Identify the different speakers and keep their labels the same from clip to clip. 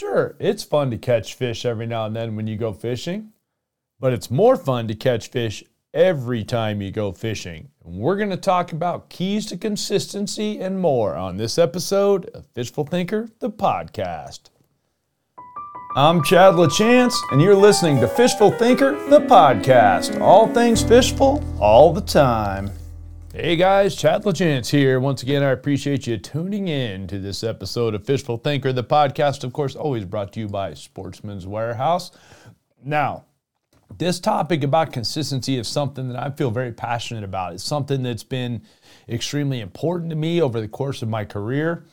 Speaker 1: Sure, it's fun to catch fish every now and then when you go fishing, but it's more fun to catch fish every time you go fishing. And we're going to talk about keys to consistency and more on this episode of Fishful Thinker, the podcast. I'm Chad LaChance, and you're listening to Fishful Thinker, the podcast. All things fishful, all the time. Hey guys, Chad LaChance here. Once again, I appreciate you tuning in to this episode of Fishful Thinker, the podcast, of course, always brought to you by Sportsman's Warehouse. Now, this topic about consistency is something that I feel very passionate about. It's something that's been extremely important to me over the course of my career.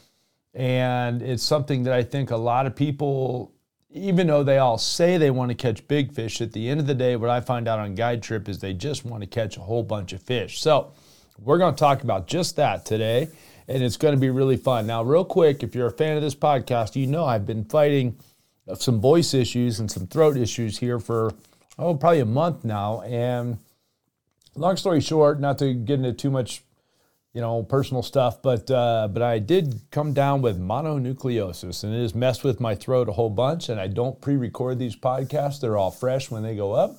Speaker 1: And it's something that I think a lot of people, even though they all say they want to catch big fish, at the end of the day, what I find out on guide trip is they just want to catch a whole bunch of fish. So we're going to talk about just that today. And it's going to be really fun. Now, real quick, if you're a fan of this podcast, you know I've been fighting some voice issues and some throat issues here for oh, probably a month now. And long story short, not to get into too much, you know, personal stuff, but uh, but I did come down with mononucleosis, and it has messed with my throat a whole bunch. And I don't pre-record these podcasts; they're all fresh when they go up.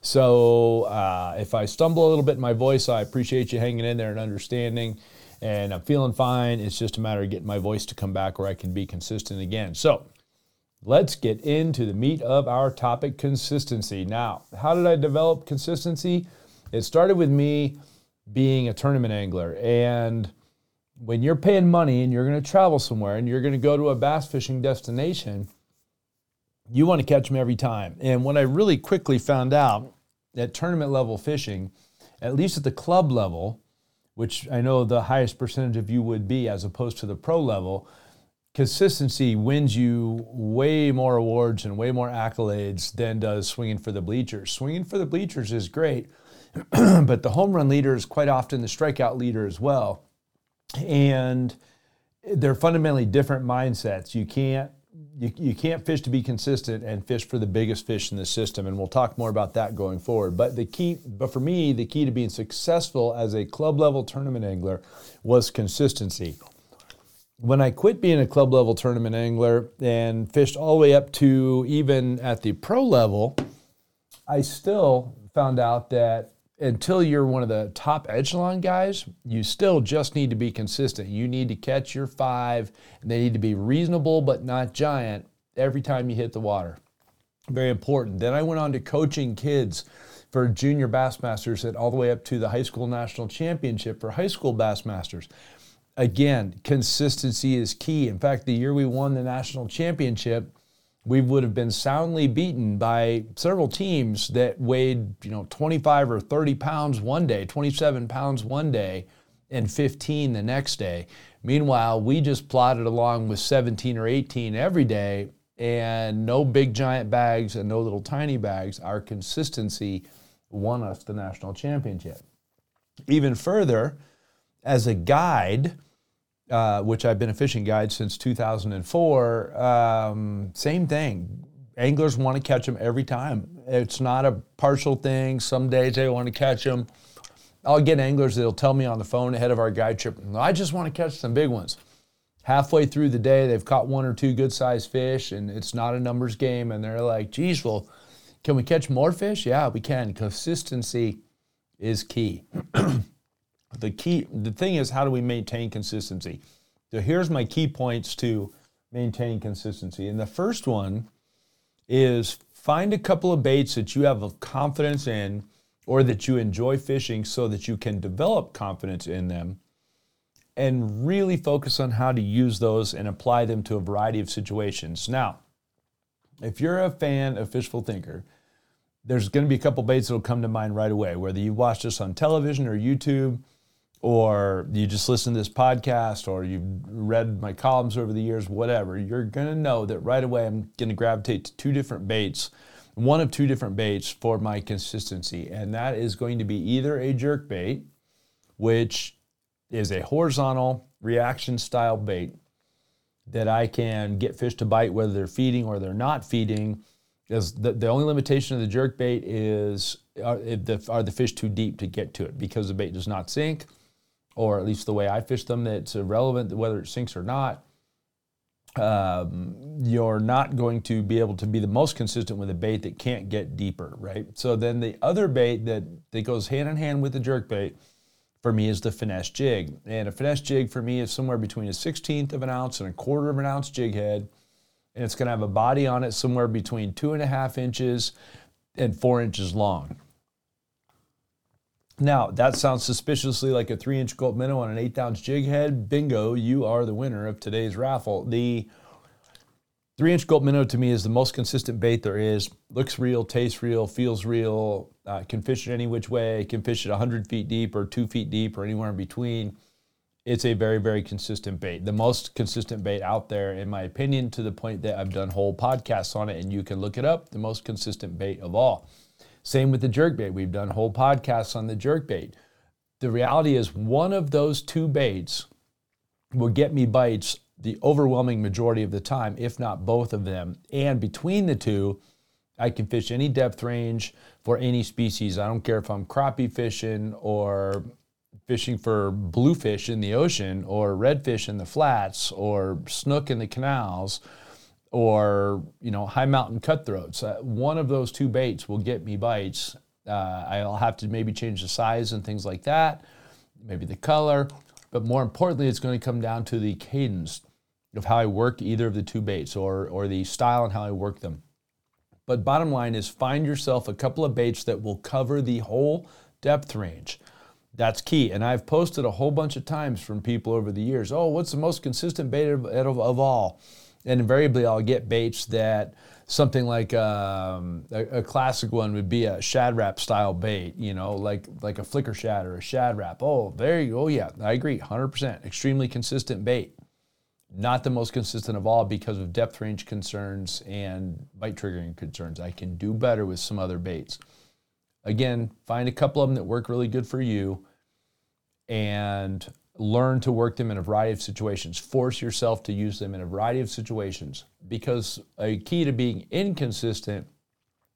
Speaker 1: So uh, if I stumble a little bit in my voice, I appreciate you hanging in there and understanding. And I'm feeling fine. It's just a matter of getting my voice to come back where I can be consistent again. So Let's get into the meat of our topic consistency. Now, how did I develop consistency? It started with me being a tournament angler. And when you're paying money and you're going to travel somewhere and you're going to go to a bass fishing destination, you want to catch them every time. And what I really quickly found out at tournament level fishing, at least at the club level, which I know the highest percentage of you would be as opposed to the pro level, consistency wins you way more awards and way more accolades than does swinging for the bleachers. Swinging for the bleachers is great, but the home run leader is quite often the strikeout leader as well. And they're fundamentally different mindsets. You can't you, you can't fish to be consistent and fish for the biggest fish in the system and we'll talk more about that going forward. But the key but for me the key to being successful as a club level tournament angler was consistency. When I quit being a club level tournament angler and fished all the way up to even at the pro level, I still found out that until you're one of the top echelon guys, you still just need to be consistent. You need to catch your five, and they need to be reasonable but not giant every time you hit the water. Very important. Then I went on to coaching kids for junior Bassmasters and all the way up to the high school national championship for high school Bassmasters again, consistency is key. In fact, the year we won the national championship, we would have been soundly beaten by several teams that weighed, you know, 25 or 30 pounds one day, 27 pounds one day, and 15 the next day. Meanwhile, we just plodded along with 17 or 18 every day and no big giant bags and no little tiny bags. Our consistency won us the national championship. Even further, as a guide, uh, which I've been a fishing guide since 2004, um, same thing. Anglers want to catch them every time. It's not a partial thing. Some days they want to catch them. I'll get anglers that'll tell me on the phone ahead of our guide trip, I just want to catch some big ones. Halfway through the day, they've caught one or two good sized fish, and it's not a numbers game. And they're like, geez, well, can we catch more fish? Yeah, we can. Consistency is key. the key the thing is how do we maintain consistency? So here's my key points to maintain consistency. And the first one is find a couple of baits that you have confidence in or that you enjoy fishing so that you can develop confidence in them and really focus on how to use those and apply them to a variety of situations. Now if you're a fan of fishful thinker there's going to be a couple baits that'll come to mind right away whether you watched us on television or youtube or you just listen to this podcast or you've read my columns over the years, whatever, you're going to know that right away I'm going to gravitate to two different baits, one of two different baits for my consistency. And that is going to be either a jerk bait, which is a horizontal reaction style bait that I can get fish to bite whether they're feeding or they're not feeding. Is the, the only limitation of the jerk bait is uh, are the, are the fish too deep to get to it because the bait does not sink or at least the way I fish them, that's irrelevant whether it sinks or not. Um, you're not going to be able to be the most consistent with a bait that can't get deeper, right? So then the other bait that, that goes hand in hand with the jerk bait for me is the finesse jig. And a finesse jig for me is somewhere between a 16th of an ounce and a quarter of an ounce jig head. And it's going to have a body on it somewhere between two and a half inches and four inches long. Now, that sounds suspiciously like a three inch Gulp minnow on an eight ounce jig head. Bingo, you are the winner of today's raffle. The three inch Gulp minnow to me is the most consistent bait there is. Looks real, tastes real, feels real, uh, can fish it any which way, can fish it 100 feet deep or two feet deep or anywhere in between. It's a very, very consistent bait. The most consistent bait out there, in my opinion, to the point that I've done whole podcasts on it and you can look it up. The most consistent bait of all. Same with the jerk bait. We've done whole podcasts on the jerk bait. The reality is, one of those two baits will get me bites the overwhelming majority of the time, if not both of them. And between the two, I can fish any depth range for any species. I don't care if I'm crappie fishing or fishing for bluefish in the ocean or redfish in the flats or snook in the canals or you know high mountain cutthroats. Uh, one of those two baits will get me bites. Uh, I'll have to maybe change the size and things like that, maybe the color, but more importantly, it's going to come down to the cadence of how I work either of the two baits or or the style and how I work them. But bottom line is find yourself a couple of baits that will cover the whole depth range. That's key. And I've posted a whole bunch of times from people over the years. Oh, what's the most consistent bait of, of, of all? And invariably I'll get baits that something like um, a, a, classic one would be a Shad Rap style bait, you know, like like a flicker shad or a Shad Rap. Oh, there you go. Oh, yeah, I agree, 100%. Extremely consistent bait. Not the most consistent of all because of depth range concerns and bite triggering concerns. I can do better with some other baits. Again, find a couple of them that work really good for you and learn to work them in a variety of situations. Force yourself to use them in a variety of situations because a key to being inconsistent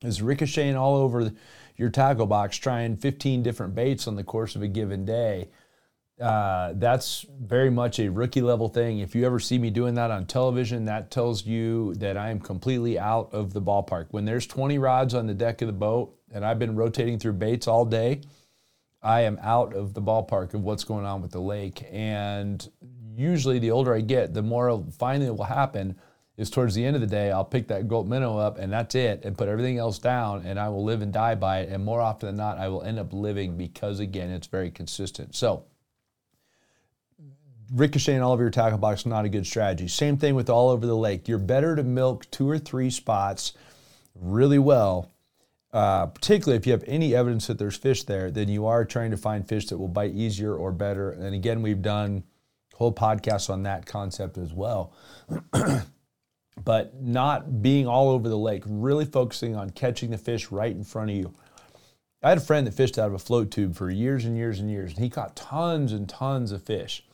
Speaker 1: is ricocheting all over your tackle box, trying 15 different baits on the course of a given day. Uh, that's very much a rookie level thing. If you ever see me doing that on television, that tells you that I am completely out of the ballpark. When there's 20 rods on the deck of the boat and I've been rotating through baits all day, I am out of the ballpark of what's going on with the lake. And usually, the older I get, the more finally will happen is towards the end of the day, I'll pick that Gulp minnow up and that's it and put everything else down and I will live and die by it. And more often than not, I will end up living because, again, it's very consistent. So, ricocheting all over your tackle box is not a good strategy. Same thing with all over the lake. You're better to milk two or three spots really well uh, particularly if you have any evidence that there's fish there, then you are trying to find fish that will bite easier or better. And again, we've done whole podcasts on that concept as well. but not being all over the lake, really focusing on catching the fish right in front of you. I had a friend that fished out of a float tube for years and years and years, and he caught tons and tons of fish.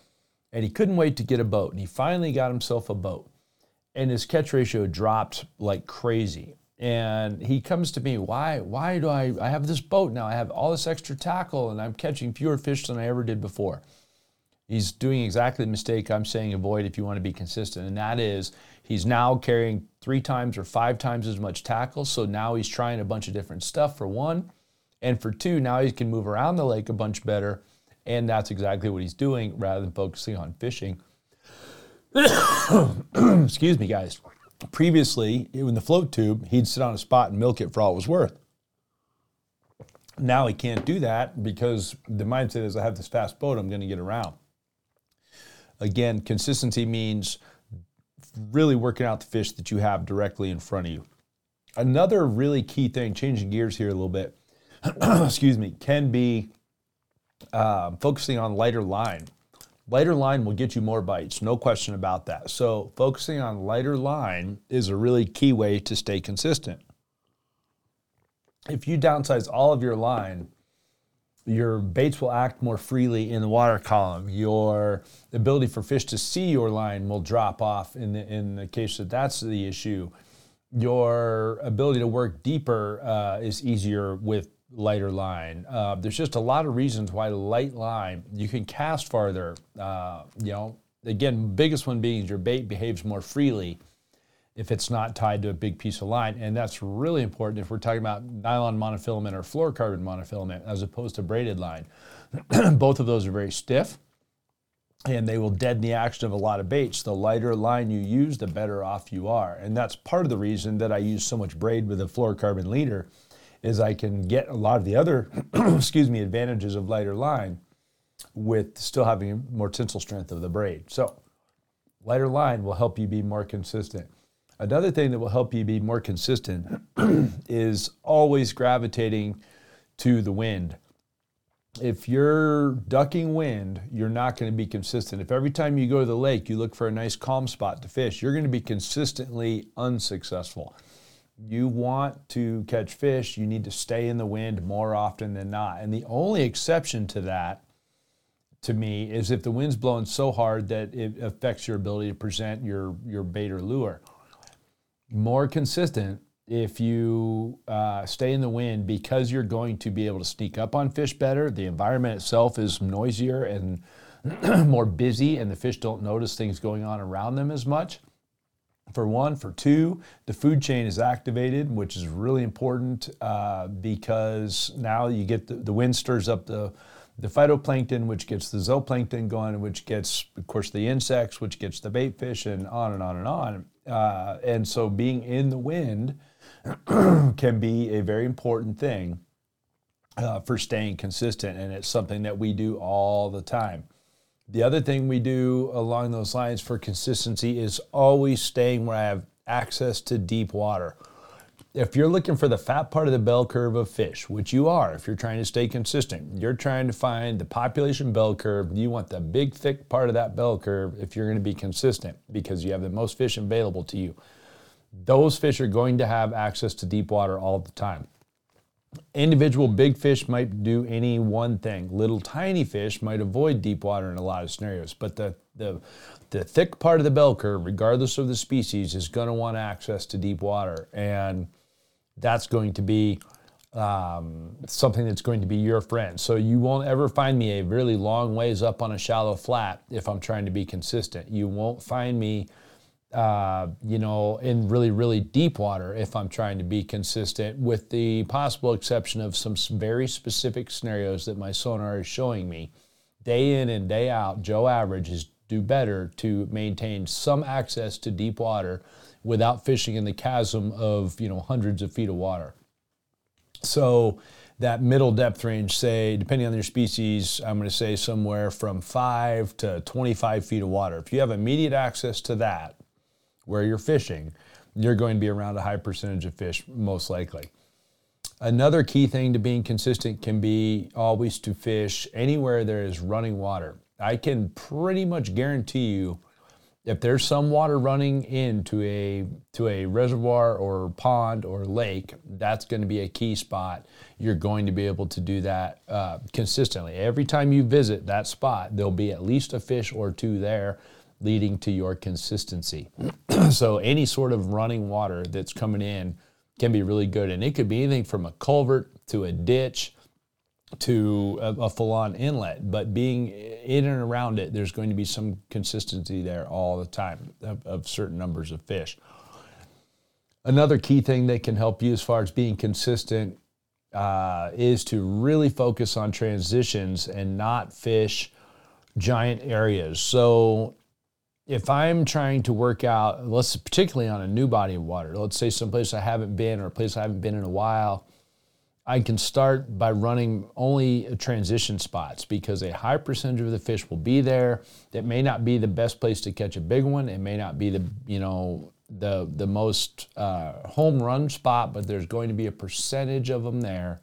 Speaker 1: And he couldn't wait to get a boat, and he finally got himself a boat. And his catch ratio dropped like crazy and he comes to me why why do i i have this boat now. I have all this extra tackle and i'm catching fewer fish than i ever did before. He's doing exactly the mistake i'm saying avoid if you want to be consistent. And that is he's now carrying three times or five times as much tackle. So now he's trying a bunch of different stuff for one. And for two now he can move around the lake a bunch better. And that's exactly what he's doing rather than focusing on fishing. Excuse me guys Previously, in the float tube, he'd sit on a spot and milk it for all it was worth. Now he can't do that because the mindset is I have this fast boat, I'm going to get around. Again, consistency means really working out the fish that you have directly in front of you. Another really key thing, changing gears here a little bit, excuse me, can be uh, focusing on lighter line. Lighter line will get you more bites, no question about that. So, focusing on lighter line is a really key way to stay consistent. If you downsize all of your line, your baits will act more freely in the water column. Your ability for fish to see your line will drop off in the, in the case that that's the issue. Your ability to work deeper uh, is easier with lighter line. Uh, there's just a lot of reasons why light line you can cast farther. Uh, you know, again, biggest one being your bait behaves more freely if it's not tied to a big piece of line. And that's really important if we're talking about nylon monofilament or fluorocarbon monofilament as opposed to braided line. Both of those are very stiff and they will deaden the action of a lot of baits. The lighter line you use, the better off you are. And that's part of the reason that I use so much braid with a fluorocarbon leader is I can get a lot of the other, excuse me, advantages of lighter line with still having more tensile strength of the braid. So lighter line will help you be more consistent. Another thing that will help you be more consistent is always gravitating to the wind if you're ducking wind, you're not going to be consistent. If every time you go to the lake, you look for a nice calm spot to fish, you're going to be consistently unsuccessful. You want to catch fish, you need to stay in the wind more often than not. And the only exception to that, to me, is if the wind's blowing so hard that it affects your ability to present your, your bait or lure. More consistent if you uh, stay in the wind because you're going to be able to sneak up on fish better. The environment itself is noisier and more busy, and the fish don't notice things going on around them as much. For one, for two, the food chain is activated, which is really important uh, because now you get the, the wind stirs up the the phytoplankton, which gets the zooplankton going, which gets, of course, the insects, which gets the bait fish, and on and on and on. Uh, and so, being in the wind can be a very important thing uh, for staying consistent, and it's something that we do all the time. The other thing we do along those lines for consistency is always staying where I have access to deep water. If you're looking for the fat part of the bell curve of fish, which you are if you're trying to stay consistent, you're trying to find the population bell curve. You want the big, thick part of that bell curve if you're going to be consistent because you have the most fish available to you those fish are going to have access to deep water all the time. Individual big fish might do any one thing. Little tiny fish might avoid deep water in a lot of scenarios, but the, the, the thick part of the bell curve, regardless of the species, is going to want access to deep water. And that's going to be um, something that's going to be your friend. So you won't ever find me a really long ways up on a shallow flat if I'm trying to be consistent. You won't find me uh, you know, in really, really deep water if I'm trying to be consistent, with the possible exception of some very specific scenarios that my sonar is showing me. Day in and day out, Joe averages do better to maintain some access to deep water without fishing in the chasm of, you know, hundreds of feet of water. So, that middle depth range, say, depending on your species, I'm going to say somewhere from 5 to 25 feet of water. If you have immediate access to that, where you're fishing, you're going to be around a high percentage of fish, most likely. Another key thing to being consistent can be always to fish anywhere there is running water. I can pretty much guarantee you if there's some water running into a to a reservoir or pond or lake, that's going to be a key spot. You're going to be able to do that uh, consistently. Every time you visit that spot, there'll be at least a fish or two there leading to your consistency. so any sort of running water that's coming in can be really good. And it could be anything from a culvert to a ditch to a, a full-on inlet. But being in and around it, there's going to be some consistency there all the time of, of certain numbers of fish. Another key thing that can help you as far as being consistent uh, is to really focus on transitions and not fish giant areas. So if I'm trying to work out, let's particularly on a new body of water, let's say someplace I haven't been or a place I haven't been in a while, I can start by running only transition spots because a high percentage of the fish will be there. It may not be the best place to catch a big one. It may not be the you know the the most uh, home run spot, but there's going to be a percentage of them there,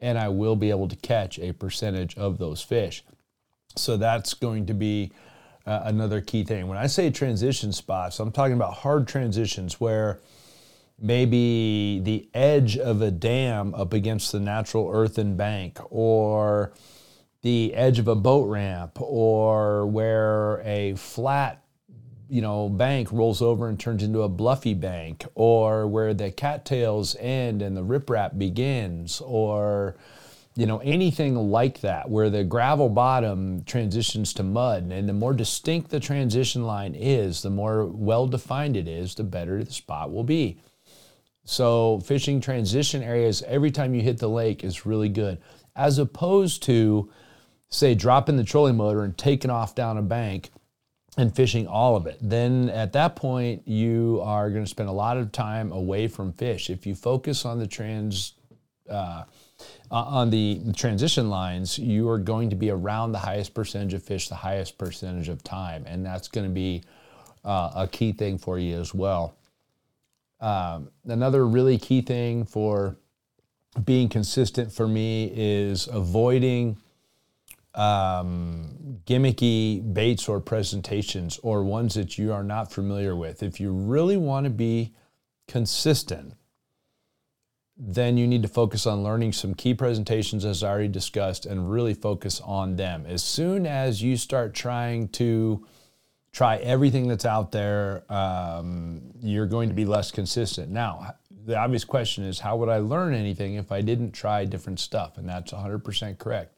Speaker 1: and I will be able to catch a percentage of those fish. So that's going to be uh, another key thing. When I say transition spots, I'm talking about hard transitions where maybe the edge of a dam up against the natural earthen bank or the edge of a boat ramp or where a flat you know bank rolls over and turns into a bluffy bank or where the cattails end and the riprap begins or you know, anything like that, where the gravel bottom transitions to mud. And the more distinct the transition line is, the more well defined it is, the better the spot will be. So, fishing transition areas every time you hit the lake is really good, as opposed to, say, dropping the trolling motor and taking off down a bank and fishing all of it. Then at that point, you are going to spend a lot of time away from fish. If you focus on the trans, uh, on the transition lines, you are going to be around the highest percentage of fish the highest percentage of time. And that's going to be uh, a key thing for you as well. Um, another really key thing for being consistent for me is avoiding um, gimmicky baits or presentations or ones that you are not familiar with. If you really want to be consistent, then you need to focus on learning some key presentations as I already discussed and really focus on them. As soon as you start trying to try everything that's out there, um, you're going to be less consistent. Now, the obvious question is how would I learn anything if I didn't try different stuff? And that's 100% correct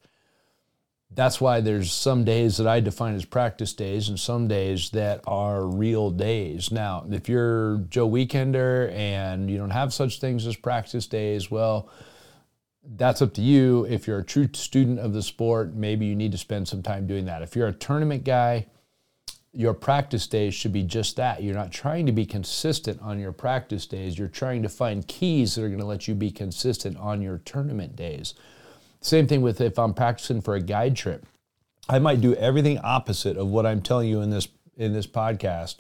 Speaker 1: that's why there's some days that I define as practice days and some days that are real days. Now, if you're Joe Weekender and you don't have such things as practice days, well, that's up to you. If you're a true student of the sport, maybe you need to spend some time doing that. If you're a tournament guy, your practice days should be just that. You're not trying to be consistent on your practice days. You're trying to find keys that are going to let you be consistent on your tournament days. Same thing with if I'm practicing for a guide trip. I might do everything opposite of what I'm telling you in this in this podcast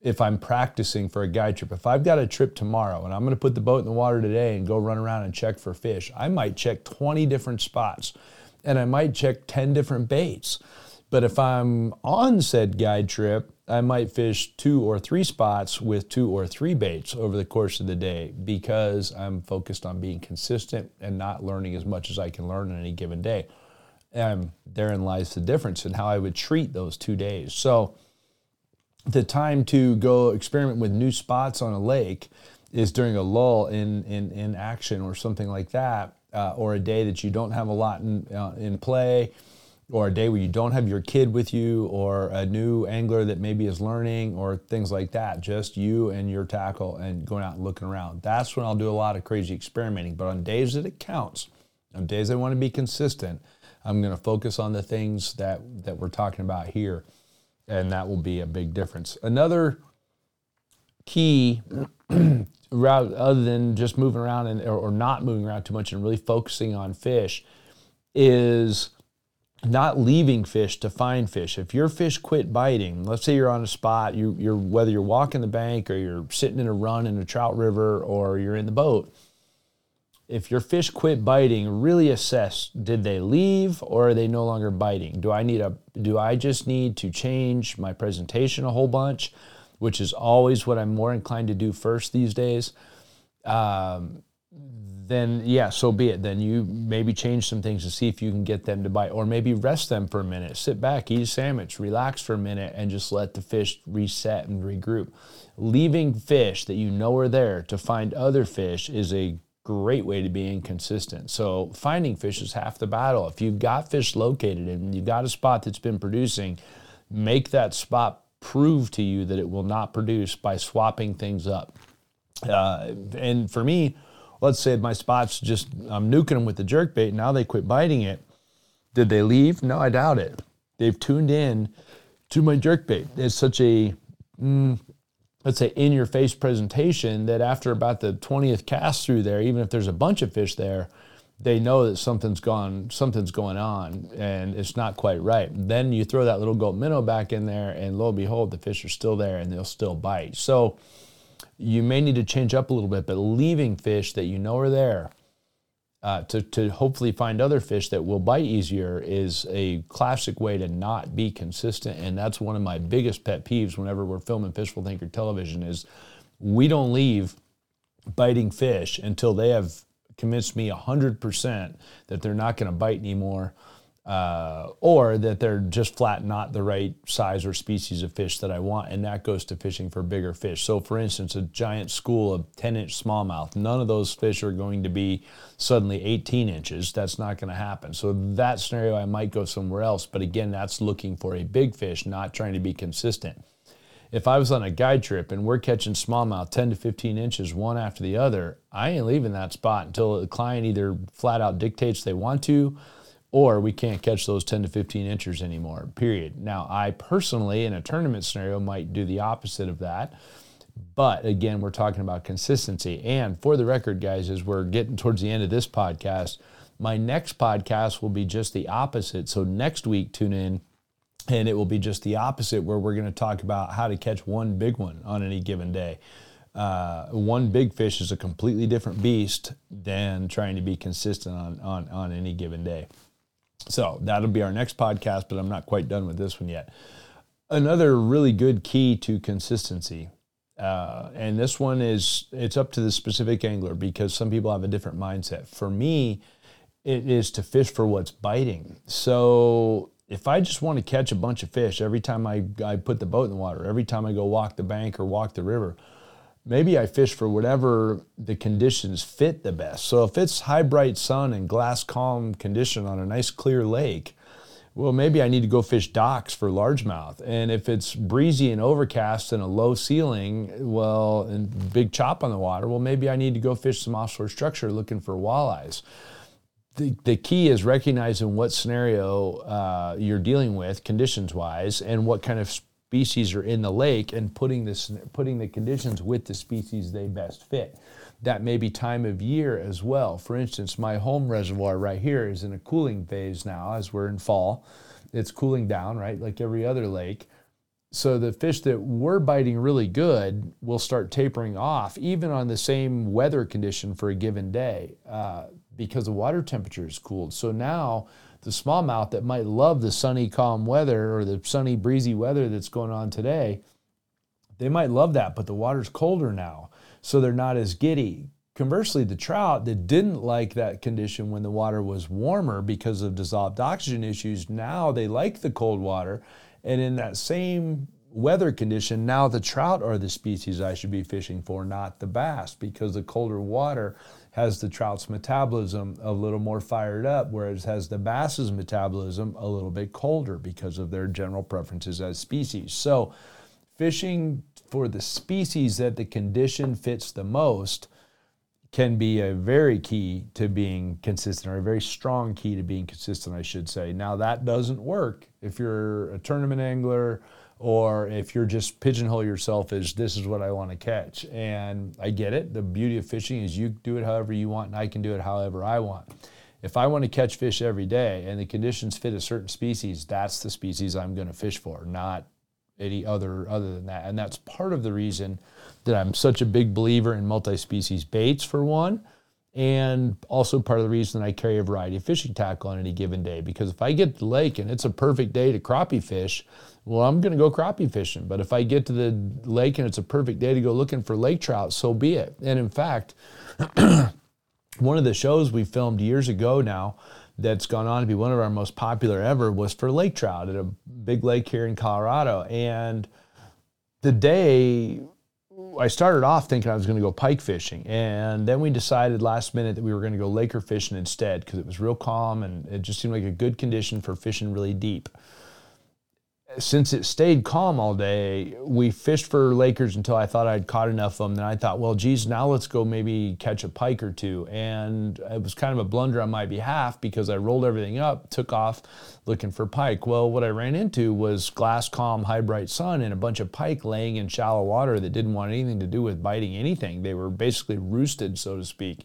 Speaker 1: if I'm practicing for a guide trip. If I've got a trip tomorrow and I'm going to put the boat in the water today and go run around and check for fish, I might check 20 different spots and I might check 10 different baits. But if I'm on said guide trip, I might fish two or three spots with two or three baits over the course of the day because I'm focused on being consistent and not learning as much as I can learn in any given day. And therein lies the difference in how I would treat those two days. So, the time to go experiment with new spots on a lake is during a lull in, in, in action or something like that, uh, or a day that you don't have a lot in, uh, in play or a day where you don't have your kid with you or a new angler that maybe is learning or things like that. Just you and your tackle and going out and looking around. That's when i'll do a lot of crazy experimenting. But on days that it counts on days i want to be consistent i'm going to focus on the things that that we're talking about here and that will be a big difference. Another key route other than just moving around and or, or not moving around too much and really focusing on fish is not leaving fish to find fish. If your fish quit biting, let's say you're on a spot, you, you're whether you're walking the bank or you're sitting in a run in a trout river or you're in the boat, if your fish quit biting, really assess did they leave or are they no longer biting? Do I need a do I just need to change my presentation a whole bunch, which is always what I'm more inclined to do first these days. Um, then yeah, so be it. Then you maybe change some things to see if you can get them to bite, or maybe rest them for a minute, sit back, eat a sandwich, relax for a minute, and just let the fish reset and regroup. Leaving fish that you know are there to find other fish is a great way to be inconsistent. So finding fish is half the battle. If you've got fish located and you've got a spot that's been producing, make that spot prove to you that it will not produce by swapping things up. Uh, and for me, let's say my spots just I'm nuking them with the jerk bait. Now they quit biting it. Did they leave? No, I doubt it. They've tuned in to my jerk bait. It's such a mm, let's say in your face presentation that after about the 20th cast through there, even if there's a bunch of fish there, they know that something's gone, something's going on, and it's not quite right. Then you throw that little Gulp minnow back in there, and lo and behold, the fish are still there and they'll still bite. So you may need to change up a little bit, but leaving fish that you know are there uh, to, to hopefully find other fish that will bite easier is a classic way to not be consistent. And that's one of my biggest pet peeves whenever we're filming Fishful Thinker television is we don't leave biting fish until they have convinced me 100% that they're not going to bite anymore uh, or that they're just flat not the right size or species of fish that I want, and that goes to fishing for bigger fish. So, for instance, a giant school of 10 inch smallmouth, none of those fish are going to be suddenly 18 inches. That's not going to happen. So, that scenario, I might go somewhere else, but again, that's looking for a big fish, not trying to be consistent. If I was on a guide trip and we're catching smallmouth 10 to 15 inches one after the other, I ain't leaving that spot until the client either flat out dictates they want to or we can't catch those 10 to 15 inches anymore, period. Now, I personally, in a tournament scenario, might do the opposite of that. But again, we're talking about consistency. And for the record, guys, as we're getting towards the end of this podcast, my next podcast will be just the opposite. So next week, tune in and it will be just the opposite, where we're going to talk about how to catch one big one on any given day. Uh, one big fish is a completely different beast than trying to be consistent on, on, on any given day. So that'll be our next podcast, but I'm not quite done with this one yet. Another really good key to consistency, uh, and this one is it's up to the specific angler because some people have a different mindset. For me, it is to fish for what's biting. So if I just want to catch a bunch of fish every time I, I put the boat in the water, every time I go walk the bank or walk the river, maybe I fish for whatever the conditions fit the best. So if it's high bright sun and glass calm condition on a nice clear lake, well, maybe I need to go fish docks for largemouth. And if it's breezy and overcast and a low ceiling, well, and big chop on the water, well, maybe I need to go fish some offshore structure looking for walleyes. The, the key is recognizing what scenario uh, you're dealing with conditions wise and what kind of species are in the lake and putting this putting the conditions with the species they best fit. That may be time of year as well. For instance, my home reservoir right here is in a cooling phase now as we're in fall. It's cooling down, right, like every other lake. So the fish that were biting really good will start tapering off, even on the same weather condition for a given day, uh, because the water temperature is cooled. So now the smallmouth that might love the sunny, calm weather or the sunny, breezy weather that's going on today, they might love that, but the water's colder now, so they're not as giddy. Conversely, the trout that didn't like that condition when the water was warmer because of dissolved oxygen issues, now they like the cold water. And in that same weather condition, now the trout are the species I should be fishing for, not the bass, because the colder water has the trout's metabolism a little more fired up, whereas has the bass's metabolism a little bit colder because of their general preferences as species. So, fishing for the species that the condition fits the most can be a very key to being consistent, or a very strong key to being consistent, I should say. Now, that doesn't work if you're a tournament angler or if you're just pigeonhole yourself as this is what I want to catch. And I get it. The beauty of fishing is you do it however you want, and I can do it however I want. If I want to catch fish every day and the conditions fit a certain species, that's the species I'm going to fish for, not any other other than that. And that's part of the reason that I'm such a big believer in multi-species baits for one and also part of the reason I carry a variety of fishing tackle on any given day. Because if I get to the lake and it's a perfect day to crappie fish, well, I'm going to go crappie fishing. But if I get to the lake and it's a perfect day to go looking for lake trout, so be it. And in fact, one of the shows we filmed years ago now that's gone on to be one of our most popular ever was for lake trout at a big lake here in Colorado. And the day I started off thinking I was going to go pike fishing, and then we decided last minute that we were going to go laker fishing instead because it was real calm and it just seemed like a good condition for fishing really deep since it stayed calm all day, we fished for Lakers until I thought I'd caught enough of them. Then I thought, well, geez, now let's go maybe catch a pike or two. And it was kind of a blunder on my behalf because I rolled everything up, took off looking for pike. Well, what I ran into was glass calm, high bright sun, and a bunch of pike laying in shallow water that didn't want anything to do with biting anything. They were basically roosted, so to speak,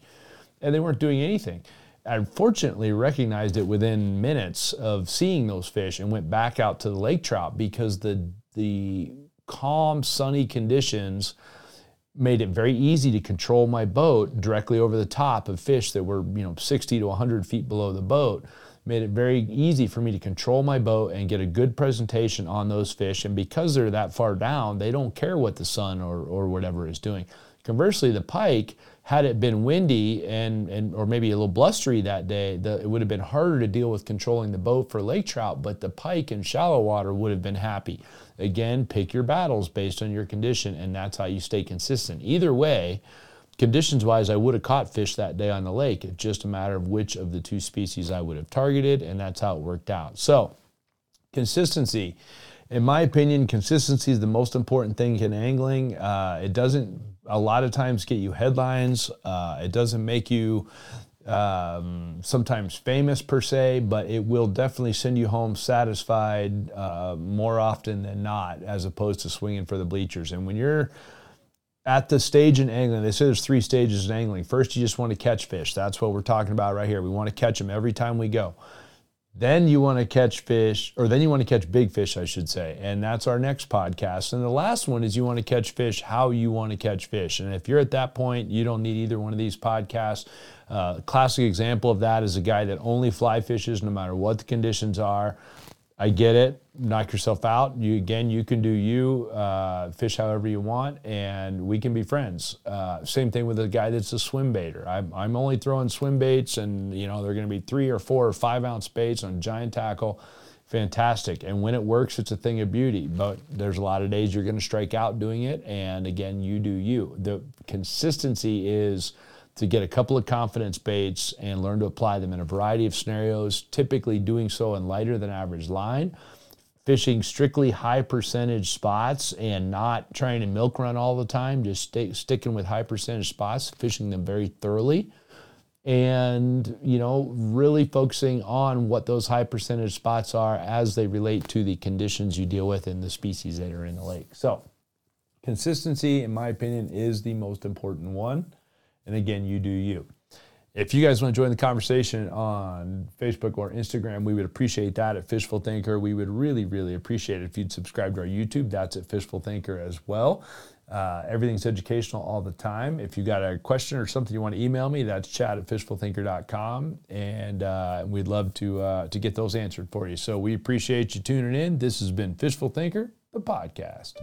Speaker 1: and they weren't doing anything. I fortunately recognized it within minutes of seeing those fish and went back out to the lake trout because the the calm sunny conditions made it very easy to control my boat directly over the top of fish that were you know 60 to 100 feet below the boat. Made it very easy for me to control my boat and get a good presentation on those fish. And because they're that far down they don't care what the sun or, or whatever is doing. Conversely, the pike, had it been windy and, and or maybe a little blustery that day, the, it would have been harder to deal with controlling the boat for lake trout, but the pike in shallow water would have been happy. Again, pick your battles based on your condition, and that's how you stay consistent. Either way, conditions wise, I would have caught fish that day on the lake. It's just a matter of which of the two species I would have targeted, and that's how it worked out. So, consistency. In my opinion, consistency is the most important thing in angling. Uh, it doesn't a lot of times get you headlines. Uh, it doesn't make you um, sometimes famous per se, but it will definitely send you home satisfied uh, more often than not, as opposed to swinging for the bleachers. And when you're at the stage in angling, they say there's three stages in angling. First, you just want to catch fish. That's what we're talking about right here. We want to catch them every time we go. Then you want to catch fish, or then you want to catch big fish, I should say. And that's our next podcast. And the last one is you want to catch fish how you want to catch fish. And if you're at that point, you don't need either one of these podcasts. Uh, classic example of that is a guy that only fly fishes no matter what the conditions are. I get it. Knock yourself out. You again, you can do you. Uh, fish however you want, and we can be friends. Uh, same thing with a guy that's a swim baiter. I'm, I'm only throwing swim baits, and you know they're going to be three or four or five ounce baits on giant tackle. Fantastic. And when it works, it's a thing of beauty. But there's a lot of days you're going to strike out doing it, and again, you do you. The consistency is to get a couple of confidence baits and learn to apply them in a variety of scenarios, typically doing so in lighter than average line, fishing strictly high percentage spots and not trying to milk run all the time, just stay, sticking with high percentage spots, fishing them very thoroughly. And, you know, really focusing on what those high percentage spots are as they relate to the conditions you deal with in the species that are in the lake. So, consistency, in my opinion, is the most important one. And again, you do you. If you guys want to join the conversation on Facebook or Instagram, we would appreciate that at Fishful Thinker. We would really, really appreciate it if you'd subscribe to our YouTube. That's at Fishful Thinker as well. Uh, everything's educational all the time. If you got a question or something you want to email me, that's chad at fishfulthinker.com. And uh, we'd love to, uh, to get those answered for you. So we appreciate you tuning in. This has been Fishful Thinker, the podcast.